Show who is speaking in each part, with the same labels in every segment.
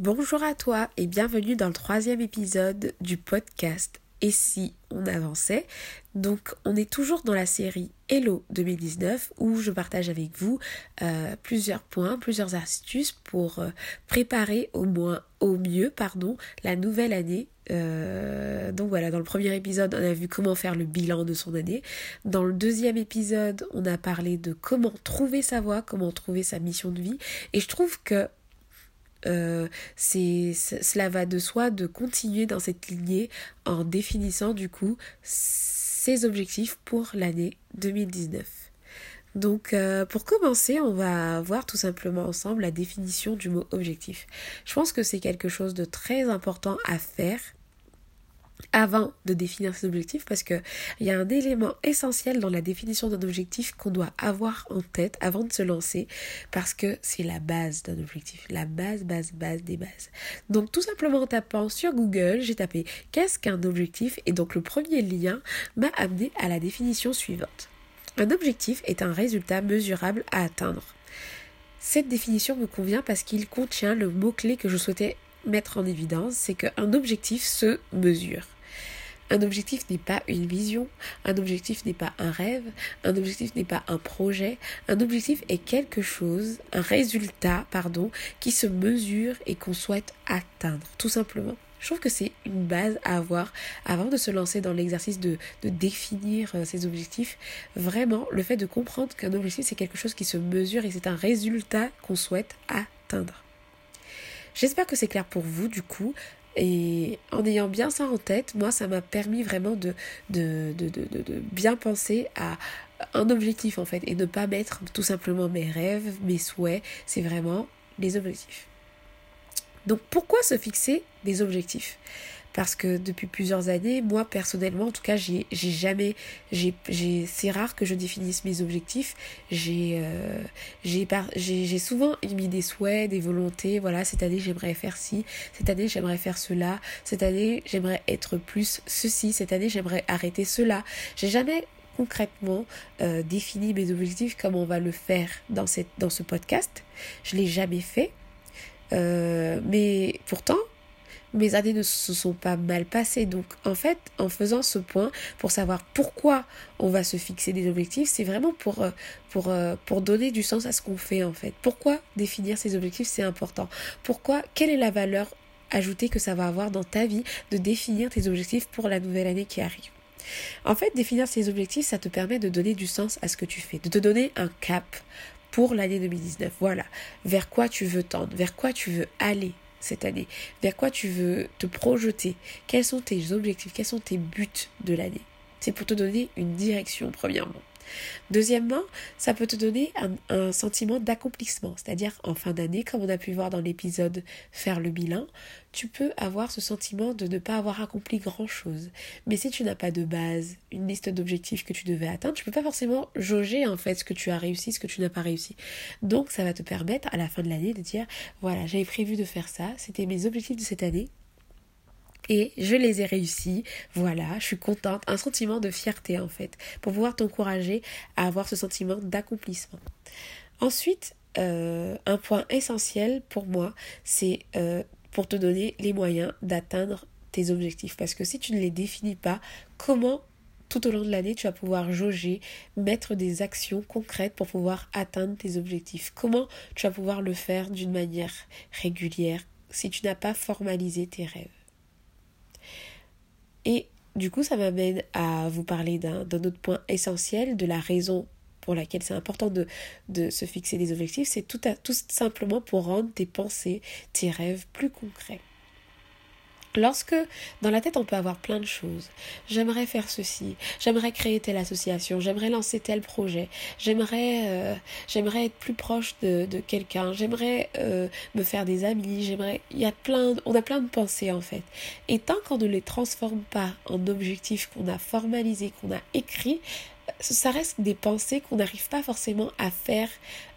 Speaker 1: Bonjour à toi et bienvenue dans le troisième épisode du podcast Et si on avançait? Donc on est toujours dans la série Hello 2019 où je partage avec vous euh, plusieurs points, plusieurs astuces pour euh, préparer au moins au mieux pardon la nouvelle année. Euh, donc voilà, dans le premier épisode, on a vu comment faire le bilan de son année. Dans le deuxième épisode, on a parlé de comment trouver sa voie, comment trouver sa mission de vie. Et je trouve que euh, cela va de soi de continuer dans cette lignée en définissant du coup ses objectifs pour l'année 2019. Donc euh, pour commencer, on va voir tout simplement ensemble la définition du mot objectif. Je pense que c'est quelque chose de très important à faire avant de définir ses objectifs parce qu'il y a un élément essentiel dans la définition d'un objectif qu'on doit avoir en tête avant de se lancer parce que c'est la base d'un objectif, la base, base, base des bases. Donc tout simplement en tapant sur Google, j'ai tapé qu'est-ce qu'un objectif? et donc le premier lien m'a amené à la définition suivante. Un objectif est un résultat mesurable à atteindre. Cette définition me convient parce qu'il contient le mot-clé que je souhaitais mettre en évidence, c'est qu'un objectif se mesure. Un objectif n'est pas une vision, un objectif n'est pas un rêve, un objectif n'est pas un projet, un objectif est quelque chose, un résultat, pardon, qui se mesure et qu'on souhaite atteindre, tout simplement. Je trouve que c'est une base à avoir avant de se lancer dans l'exercice de, de, définir euh, ses objectifs. Vraiment, le fait de comprendre qu'un objectif, c'est quelque chose qui se mesure et c'est un résultat qu'on souhaite atteindre. J'espère que c'est clair pour vous du coup. Et en ayant bien ça en tête, moi, ça m'a permis vraiment de, bien penser à un objectif en fait et ne pas mettre tout simplement mes rêves, mes souhaits, c'est vraiment les objectifs. Donc pourquoi se fixer des objectifs? Parce que depuis plusieurs années, moi personnellement, en tout cas, j'ai jamais, j'ai, c'est rare que je définisse mes objectifs. J'ai, euh, j'ai, j'ai souvent mis des souhaits, des volontés. Voilà, cette année j'aimerais faire ci, cette année j'aimerais faire cela, cette année j'aimerais être plus ceci, cette année j'aimerais arrêter cela. J'ai jamais concrètement euh, défini mes objectifs comme on va le faire dans cette, dans ce podcast. Je l'ai jamais fait. Euh, mais pourtant, mes années ne se sont pas mal passées. Donc en fait, en faisant ce point, pour savoir pourquoi on va se fixer des objectifs, c'est vraiment pour, euh, euh, pour donner du sens à ce qu'on fait en fait. Pourquoi définir ces objectifs, c'est important. Pourquoi, quelle est la valeur ajoutée que ça va avoir dans ta vie de définir tes objectifs pour la nouvelle année qui arrive? En fait, définir ces objectifs, ça te permet de donner du sens à ce que tu fais, de te donner un cap pour l'année 2019. Voilà, vers quoi tu veux tendre, vers quoi tu veux aller? Cette année Vers quoi tu veux te projeter? Quels sont tes objectifs? Quels sont tes buts de l'année? C'est pour te donner une direction, premièrement. Deuxièmement, ça peut te donner un, sentiment d'accomplissement, c'est-à-dire en fin d'année, comme on a pu voir dans l'épisode faire le bilan, tu peux avoir ce sentiment de ne pas avoir accompli grand-chose. Mais si tu n'as pas de base, une liste d'objectifs que tu devais atteindre, tu peux pas forcément jauger en fait ce que tu as réussi, ce que tu n'as pas réussi. Donc ça va te permettre à la fin de l'année de dire voilà, j'avais prévu de faire ça, c'était mes objectifs de cette année, et je les ai réussis. Voilà, je suis contente. Un sentiment de fierté en fait, pour pouvoir t'encourager à avoir ce sentiment d'accomplissement. Ensuite, euh, un point essentiel pour moi, c'est euh, pour te donner les moyens d'atteindre tes objectifs. Parce que si tu ne les définis pas, comment tout au long de l'année tu vas pouvoir jauger, mettre des actions concrètes pour pouvoir atteindre tes objectifs? Comment tu vas pouvoir le faire d'une manière régulière si tu n'as pas formalisé tes rêves? Et du coup, ça m'amène à vous parler d'un autre point essentiel de la raison pour laquelle c'est important de, se fixer des objectifs, c'est tout, tout simplement pour rendre tes pensées, tes rêves plus concrets. Lorsque dans la tête on peut avoir plein de choses, j'aimerais faire ceci, j'aimerais créer telle association, j'aimerais lancer tel projet, j'aimerais euh, j'aimerais être plus proche de, quelqu'un, j'aimerais euh, me faire des amis, j'aimerais il y a plein on a plein de pensées en fait. Et tant qu'on ne les transforme pas en objectifs qu'on a formalisés, qu'on a écrits, ça reste des pensées qu'on n'arrive pas forcément à faire,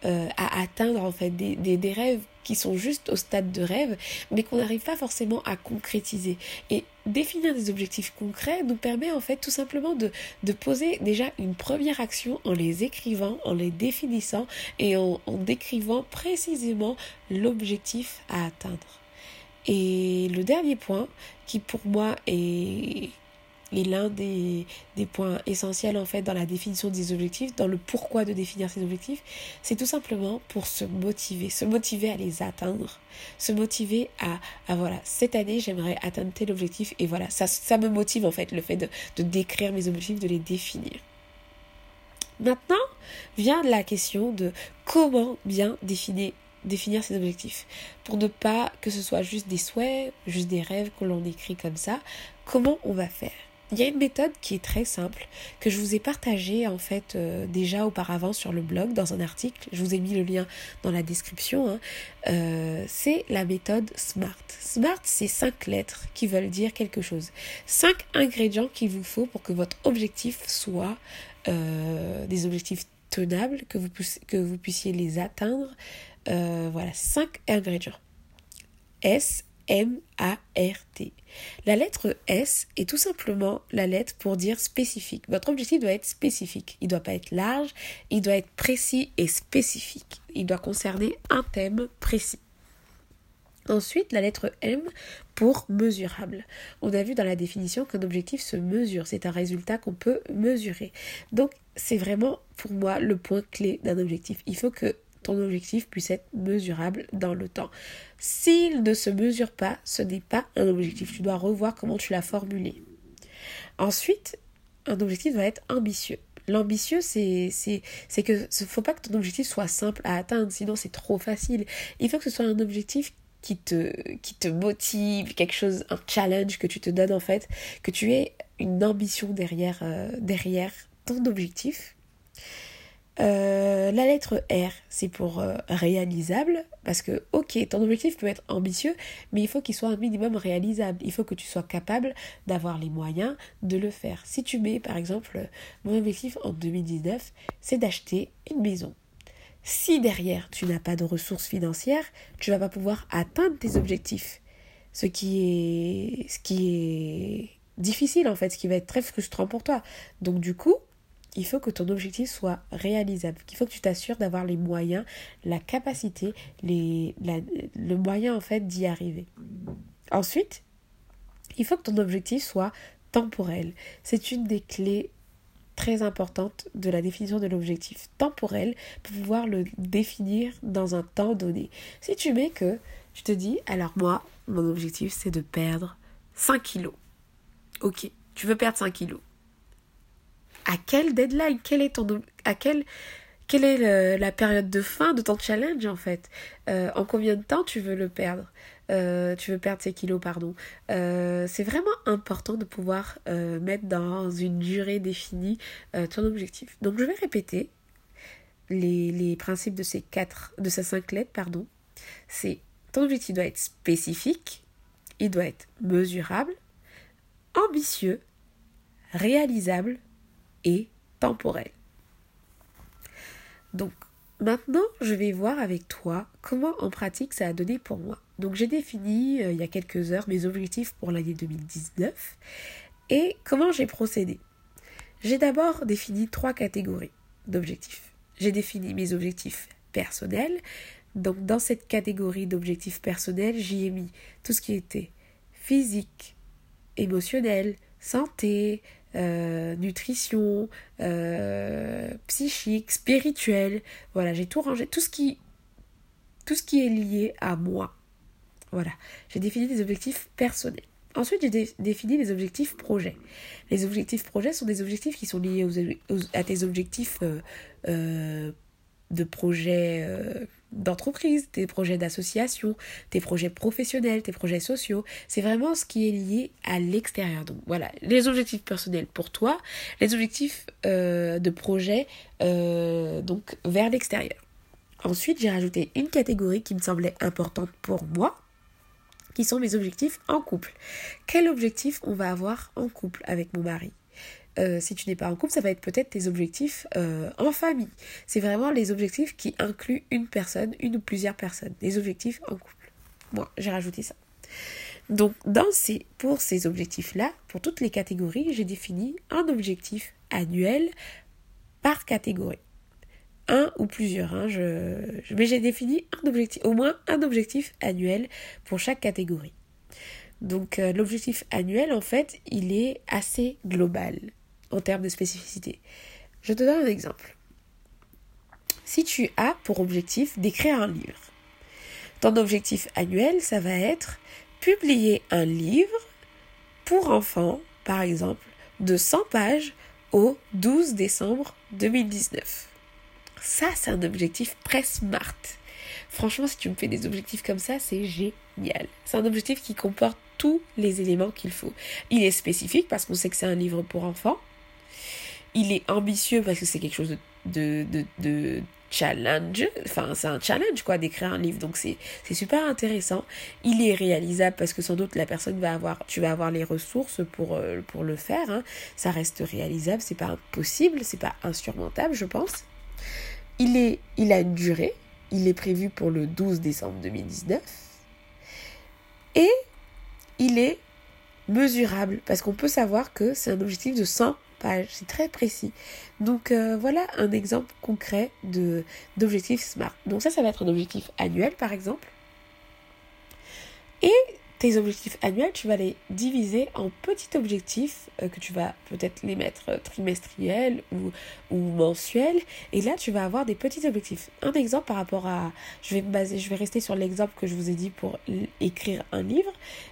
Speaker 1: euh, à atteindre en fait, des, rêves qui sont juste au stade de rêve, mais qu'on n'arrive pas forcément à concrétiser. Et définir des objectifs concrets nous permet en fait tout simplement de, de poser déjà une première action en les écrivant, en les définissant et en, en décrivant précisément l'objectif à atteindre. Et le dernier point, qui pour moi est, est l'un des, points essentiels en fait dans la définition des objectifs, dans le pourquoi de définir ces objectifs, c'est tout simplement pour se motiver, se motiver à les atteindre, se motiver à, voilà, cette année j'aimerais atteindre tel objectif et voilà, ça, me motive en fait le fait de, de décrire mes objectifs, de les définir. Maintenant vient la question de comment bien définir, définir ses objectifs. Pour ne pas que ce soit juste des souhaits, juste des rêves que l'on écrit comme ça, comment on va faire? Il y a une méthode qui est très simple, que je vous ai partagée en fait euh, déjà auparavant sur le blog, dans un article, je vous ai mis le lien dans la description, hein. euh, c'est la méthode SMART. SMART, c'est cinq lettres qui veulent dire quelque chose. Cinq ingrédients qu'il vous faut pour que votre objectif soit euh, des objectifs tenables, que vous, que vous puissiez les atteindre. voilà, cinq ingrédients. S, M-A-R-T. La lettre S est tout simplement la lettre pour dire spécifique. Votre objectif doit être spécifique. Il ne doit pas être large, il doit être précis et spécifique. Il doit concerner un thème précis. Ensuite, la lettre M pour mesurable. On a vu dans la définition qu'un objectif se mesure, c'est un résultat qu'on peut mesurer. Donc, c'est vraiment pour moi le point clé d'un objectif. Il faut que ton objectif puisse être mesurable dans le temps. S'il ne se mesure pas, ce n'est pas un objectif. Tu dois revoir comment tu l'as formulé. Ensuite, un objectif doit être ambitieux. L'ambitieux, c'est, que ne faut pas que ton objectif soit simple à atteindre, sinon c'est trop facile. Il faut que ce soit un objectif qui te, qui te motive, quelque chose, un challenge que tu te donnes en fait, que tu aies une ambition derrière, euh, derrière ton objectif. Euh, la lettre R, c'est pour euh, réalisable, parce que, ok, ton objectif peut être ambitieux, mais il faut qu'il soit un minimum réalisable. Il faut que tu sois capable d'avoir les moyens de le faire. Si tu mets, par exemple, mon objectif en 2019, c'est d'acheter une maison. Si derrière, tu n'as pas de ressources financières, tu vas pas pouvoir atteindre tes objectifs. Ce qui est, ce qui est difficile, en fait, ce qui va être très frustrant pour toi. Donc, du coup, il faut que ton objectif soit réalisable, qu'il faut que tu t'assures d'avoir les moyens, la capacité, les, le moyen en fait d'y arriver. Ensuite, il faut que ton objectif soit temporel. C'est une des clés très importantes de la définition de l'objectif temporel pour pouvoir le définir dans un temps donné. Si tu mets que tu te dis, alors moi, mon objectif c'est de perdre 5 kilos. Ok, tu veux perdre 5 kilos à quelle deadline quelle est ton à quelle quelle est la période de fin de ton challenge en fait? Euh, En combien de temps tu veux le perdre? Euh, Tu veux perdre ces kilos, pardon? Euh, c'est vraiment important de pouvoir mettre dans une durée définie ton objectif. Donc je vais répéter les, les principes de ces quatre, de ces cinq lettres, pardon. C'est ton objectif doit être spécifique, il doit être mesurable, ambitieux, réalisable et temporel. Donc maintenant, je vais voir avec toi comment en pratique ça a donné pour moi. Donc j'ai défini euh, il y a quelques heures mes objectifs pour l'année 2019 et comment j'ai procédé. J'ai d'abord défini trois catégories d'objectifs. J'ai défini mes objectifs personnels. Donc dans cette catégorie d'objectifs personnels, j'y ai mis tout ce qui était physique, émotionnel, santé, euh, nutrition, euh, psychique, spirituel. Voilà, j'ai tout rangé, tout ce qui, tout ce qui est lié à moi. Voilà, j'ai défini des objectifs personnels. Ensuite, j'ai défini des objectifs projets. Les objectifs projets sont des objectifs qui sont liés à tes objectifs euh, de projets d'entreprise, tes projets d'association, tes projets professionnels, tes projets sociaux. C'est vraiment ce qui est lié à l'extérieur. Donc voilà, les objectifs personnels pour toi, les objectifs euh, de projet euh, donc vers l'extérieur. Ensuite, j'ai rajouté une catégorie qui me semblait importante pour moi, qui sont mes objectifs en couple. Quel objectif on va avoir en couple avec mon mari? Euh, si tu n'es pas en couple, ça va être peut-être tes objectifs euh, en famille. C'est vraiment les objectifs qui incluent une personne, une ou plusieurs personnes. Les objectifs en couple. Moi, j'ai rajouté ça. Donc, dans pour ces objectifs-là, pour toutes les catégories, j'ai défini un objectif annuel par catégorie. un ou plusieurs. Hein, mais j'ai défini un objectif, au moins un objectif annuel pour chaque catégorie. Donc euh, l'objectif annuel, en fait, il est assez global en termes de spécificité. Je te donne un exemple. Si tu as pour objectif d'écrire un livre, ton objectif annuel, ça va être publier un livre pour enfants, par exemple, de 100 pages au 12 décembre 2019. Ça, c'est un objectif très smart. Franchement, si tu me fais des objectifs comme ça, c'est génial. C'est un objectif qui comporte tous les éléments qu'il faut. Il est spécifique parce qu'on sait que c'est un livre pour enfants. Il est ambitieux parce que c'est quelque chose de, de, de, challenge, enfin c'est un challenge quoi d'écrire un livre donc c'est super intéressant. Il est réalisable parce que sans doute la personne va avoir, tu vas avoir les ressources pour, euh, pour le faire. Hein. Ça reste réalisable, c'est pas impossible, c'est pas insurmontable je pense. Il, est, il a une durée, il est prévu pour le 12 décembre 2019 et il est mesurable parce qu'on peut savoir que c'est un objectif de 100 c'est très précis. Donc euh, voilà un exemple concret de d'objectif SMART. Donc ça, ça va être un objectif annuel par exemple. Et tes objectifs annuels, tu vas les diviser en petits objectifs euh, que tu vas peut-être les mettre euh, trimestriels ou, mensuels. Et là, tu vas avoir des petits objectifs. Un exemple par rapport à, je vais baser, je vais rester sur l'exemple que je vous ai dit pour écrire un livre.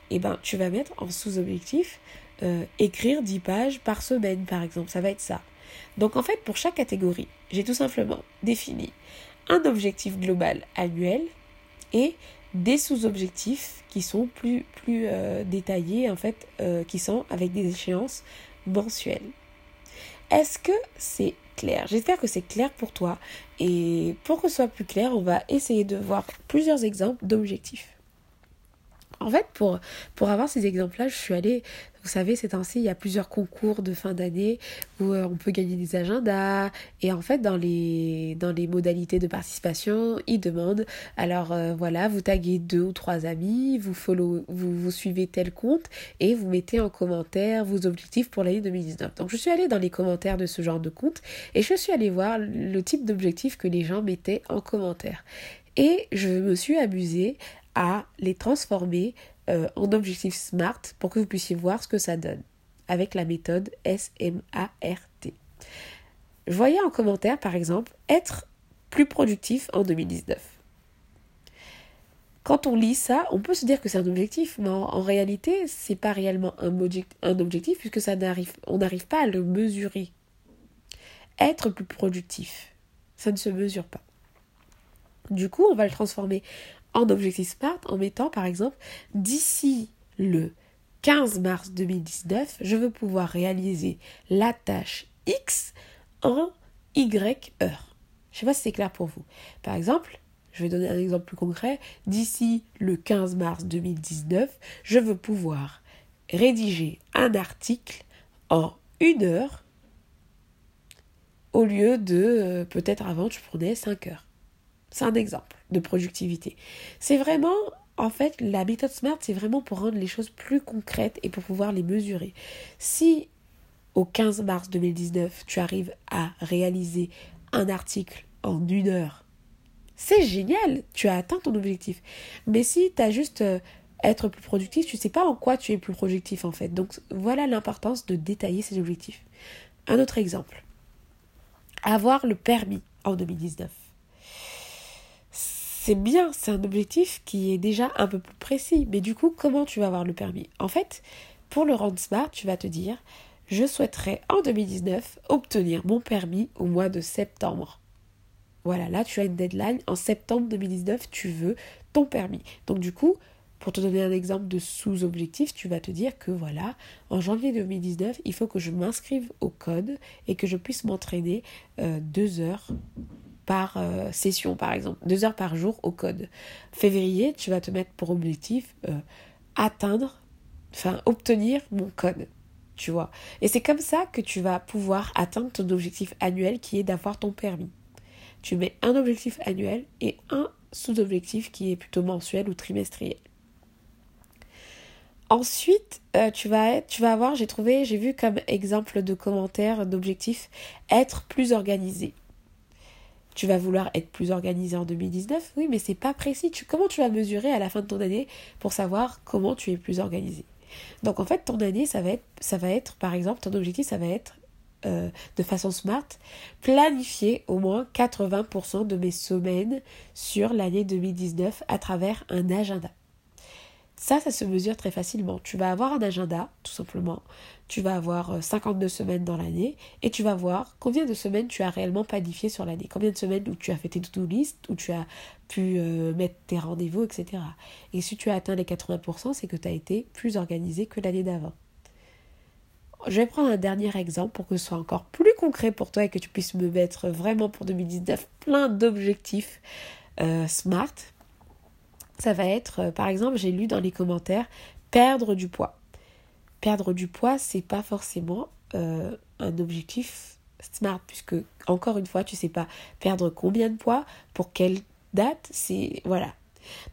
Speaker 1: Et eh ben, tu vas mettre en sous-objectif euh, écrire 10 pages par semaine, par exemple. Ça va être ça. Donc en fait, pour chaque catégorie, j'ai tout simplement défini un objectif global annuel et des sous-objectifs qui sont plus, plus euh, détaillés, en fait, euh, qui sont avec des échéances mensuelles. Est-ce que c'est clair? J'espère que c'est clair pour toi. Et pour que ce soit plus clair, on va essayer de voir plusieurs exemples d'objectifs. En fait, pour, pour avoir ces exemples-là, je suis allée vous savez, c'est ainsi, il y a plusieurs concours de fin d'année où euh, on peut gagner des agendas. Et en fait, dans les, modalités de participation, ils demandent, alors euh, voilà, vous taguez deux ou trois amis, vous, follow, vous, vous suivez tel compte et vous mettez en commentaire vos objectifs pour l'année 2019. Donc je suis allée dans les commentaires de ce genre de compte et je suis allée voir le type d'objectifs que les gens mettaient en commentaire. Et je me suis amusée à les transformer euh, en objectif SMART pour que vous puissiez voir ce que ça donne avec la méthode S-M-A-R-T. Voyez en commentaire, par exemple, être plus productif en 2019. Quand on lit ça, on peut se dire que c'est un objectif, mais en, réalité, c'est pas réellement un, un objectif puisque ça n'arrive, on n'arrive pas à le mesurer. Être plus productif, ça ne se mesure pas. Du coup, on va le transformer en objectif SMART en mettant par exemple d'ici le 15 mars 2019, je veux pouvoir réaliser la tâche X en Y heures. Je ne sais pas si c'est clair pour vous. Par exemple, je vais donner un exemple plus concret. D'ici le 15 mars 2019, je veux pouvoir rédiger un article en une heure au lieu de euh, peut-être avant je prenais 5 heures. C'est un exemple de productivité. C'est vraiment, en fait, la méthode SMART, c'est vraiment pour rendre les choses plus concrètes et pour pouvoir les mesurer. Si au 15 mars 2019, tu arrives à réaliser un article en une heure, c'est génial, tu as atteint ton objectif. Mais si tu as juste euh, être plus productif, tu ne sais pas en quoi tu es plus productif en fait. Donc voilà l'importance de détailler ces objectifs. Un autre exemple. Avoir le permis en 2019 c'est bien, c'est un objectif qui est déjà un peu plus précis. Mais du coup, comment tu vas avoir le permis? En fait, pour le rendre smart, tu vas te dire, je souhaiterais en 2019 obtenir mon permis au mois de septembre. Voilà, là tu as une deadline. En septembre 2019, tu veux ton permis. Donc du coup, pour te donner un exemple de sous-objectif, tu vas te dire que voilà, en janvier 2019, il faut que je m'inscrive au code et que je puisse m'entraîner euh, deux heures par euh, session, par exemple, deux heures par jour au code. Février, tu vas te mettre pour objectif euh, atteindre, enfin obtenir mon code, tu vois. Et c'est comme ça que tu vas pouvoir atteindre ton objectif annuel qui est d'avoir ton permis. Tu mets un objectif annuel et un sous-objectif qui est plutôt mensuel ou trimestriel. Ensuite, euh, tu, vas tu vas avoir, j'ai trouvé, j'ai vu comme exemple de commentaire d'objectif, être plus organisé. Tu vas vouloir être plus organisé en 2019, oui, mais c'est pas précis. comment tu vas mesurer à la fin de ton année pour savoir comment tu es plus organisé? Donc en fait, ton année, ça va être, ça va être par exemple, ton objectif, ça va être euh, de façon smart, planifier au moins 80% de mes semaines sur l'année 2019 à travers un agenda. Ça, ça se mesure très facilement. Tu vas avoir un agenda, tout simplement. Tu vas avoir 52 euh, semaines dans l'année et tu vas voir combien de semaines tu as réellement planifié sur l'année. Combien de semaines où tu as fait tes to-do list, où tu as pu euh, mettre tes rendez-vous, etc. Et si tu as atteint les 80%, c'est que tu as été plus organisé que l'année d'avant. Je vais prendre un dernier exemple pour que ce soit encore plus concret pour toi et que tu puisses me mettre vraiment pour 2019 plein d'objectifs euh, smart ça va être, euh, par exemple, j'ai lu dans les commentaires, perdre du poids. Perdre du poids, c'est pas forcément euh, un objectif smart, puisque, encore une fois, tu sais pas perdre combien de poids, pour quelle date, c'est. Voilà.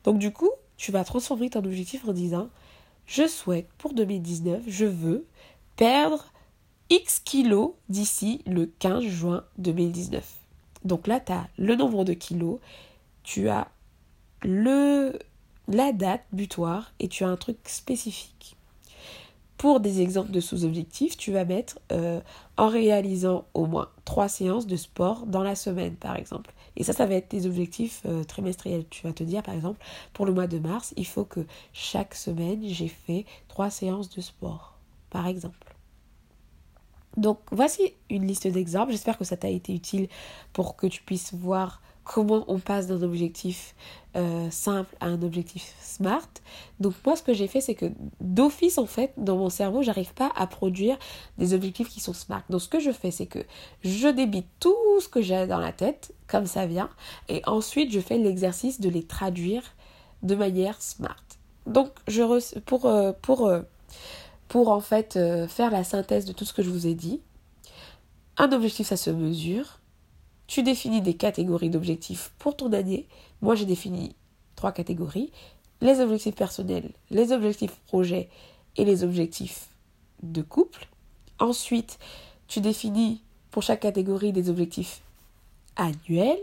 Speaker 1: Donc, du coup, tu vas transformer ton objectif en disant Je souhaite pour 2019, je veux perdre X kilos d'ici le 15 juin 2019. Donc là, tu as le nombre de kilos, tu as le, la date butoir et tu as un truc spécifique. Pour des exemples de sous-objectifs, tu vas mettre euh, en réalisant au moins trois séances de sport dans la semaine, par exemple. Et ça, ça va être tes objectifs euh, trimestriels. Tu vas te dire, par exemple, pour le mois de mars, il faut que chaque semaine, j'ai fait trois séances de sport, par exemple. Donc, voici une liste d'exemples. J'espère que ça t'a été utile pour que tu puisses voir comment on passe d'un objectif euh, simple à un objectif smart. Donc moi ce que j'ai fait c'est que d'office en fait dans mon cerveau j'arrive pas à produire des objectifs qui sont smart. Donc ce que je fais c'est que je débite tout ce que j'ai dans la tête comme ça vient et ensuite je fais l'exercice de les traduire de manière smart. Donc je pour euh, pour euh, pour en fait faire la synthèse de tout ce que je vous ai dit. Un objectif ça se mesure tu définis des catégories d'objectifs pour ton année. Moi, j'ai défini trois catégories. Les objectifs personnels, les objectifs projets et les objectifs de couple. Ensuite, tu définis pour chaque catégorie des objectifs annuels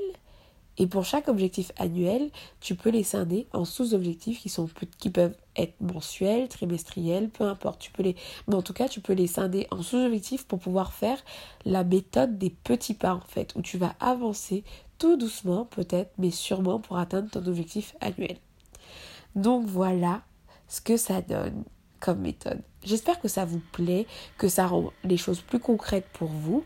Speaker 1: et pour chaque objectif annuel, tu peux les scinder en sous-objectifs qui, sont, qui peuvent être mensuels, trimestriels, peu importe. Tu peux les, mais en tout cas, tu peux les scinder en sous-objectifs pour pouvoir faire la méthode des petits pas, en fait, où tu vas avancer tout doucement, peut-être, mais sûrement pour atteindre ton objectif annuel. Donc voilà ce que ça donne comme méthode. J'espère que ça vous plaît, que ça rend les choses plus concrètes pour vous.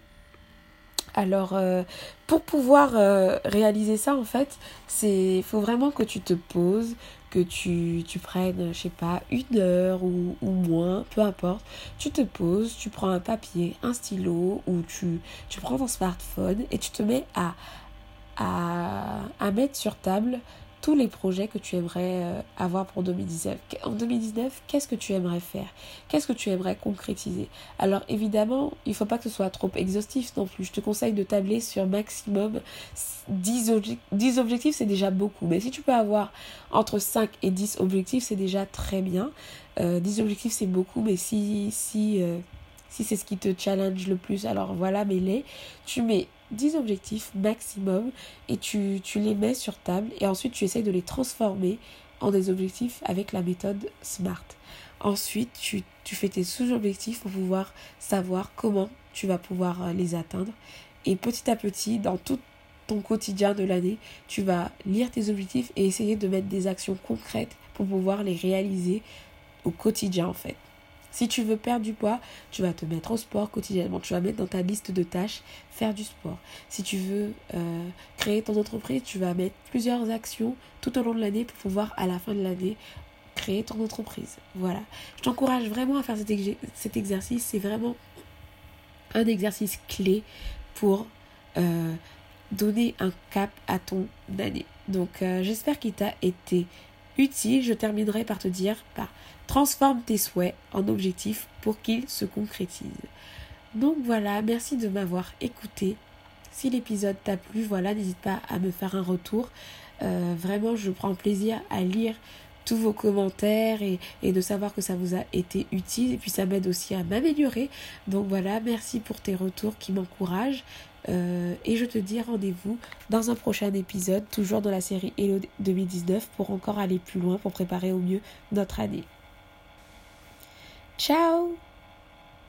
Speaker 1: Alors, euh, pour pouvoir euh, réaliser ça, en fait, c'est faut vraiment que tu te poses, que tu, tu prennes, je sais pas, une heure ou, ou, moins, peu importe. Tu te poses, tu prends un papier, un stylo, ou tu, tu prends ton smartphone et tu te mets à, à, à mettre sur table les projets que tu aimerais euh, avoir pour 2019. En 2019, qu'est-ce que tu aimerais faire? Qu'est-ce que tu aimerais concrétiser? Alors évidemment, il ne faut pas que ce soit trop exhaustif non plus. Je te conseille de tabler sur maximum 10, objectifs, c'est déjà beaucoup. Mais si tu peux avoir entre 5 et 10 objectifs, c'est déjà très bien. 10 euh, objectifs, c'est beaucoup, mais si, si, euh, si c'est ce qui te challenge le plus, alors voilà, mets-les. Tu mets 10 objectifs maximum et tu, les mets sur table et ensuite tu essayes de les transformer en des objectifs avec la méthode SMART. Ensuite, tu, tu fais tes sous-objectifs pour pouvoir savoir comment tu vas pouvoir euh, les atteindre. Et petit à petit, dans tout ton quotidien de l'année, tu vas lire tes objectifs et essayer de mettre des actions concrètes pour pouvoir les réaliser au quotidien en fait. Si tu veux perdre du poids, tu vas te mettre au sport quotidiennement. Tu vas mettre dans ta liste de tâches faire du sport. Si tu veux euh, créer ton entreprise, tu vas mettre plusieurs actions tout au long de l'année pour pouvoir à la fin de l'année créer ton entreprise. Voilà. Je t'encourage vraiment à faire cet, exercice. C'est vraiment un exercice clé pour euh, donner un cap à ton année. Donc euh, j'espère qu'il t'a été utile. Je terminerai par te dire par Transforme tes souhaits en objectifs pour qu'ils se concrétisent. Donc voilà, merci de m'avoir écouté. Si l'épisode t'a plu, voilà, n'hésite pas à me faire un retour. Euh, vraiment, je prends plaisir à lire tous vos commentaires et, et, de savoir que ça vous a été utile. Et puis ça m'aide aussi à m'améliorer. Donc voilà, merci pour tes retours qui m'encouragent. Euh, et je te dis rendez-vous dans un prochain épisode, toujours dans la série Hello 2019, pour encore aller plus loin, pour préparer au mieux notre année. Ciao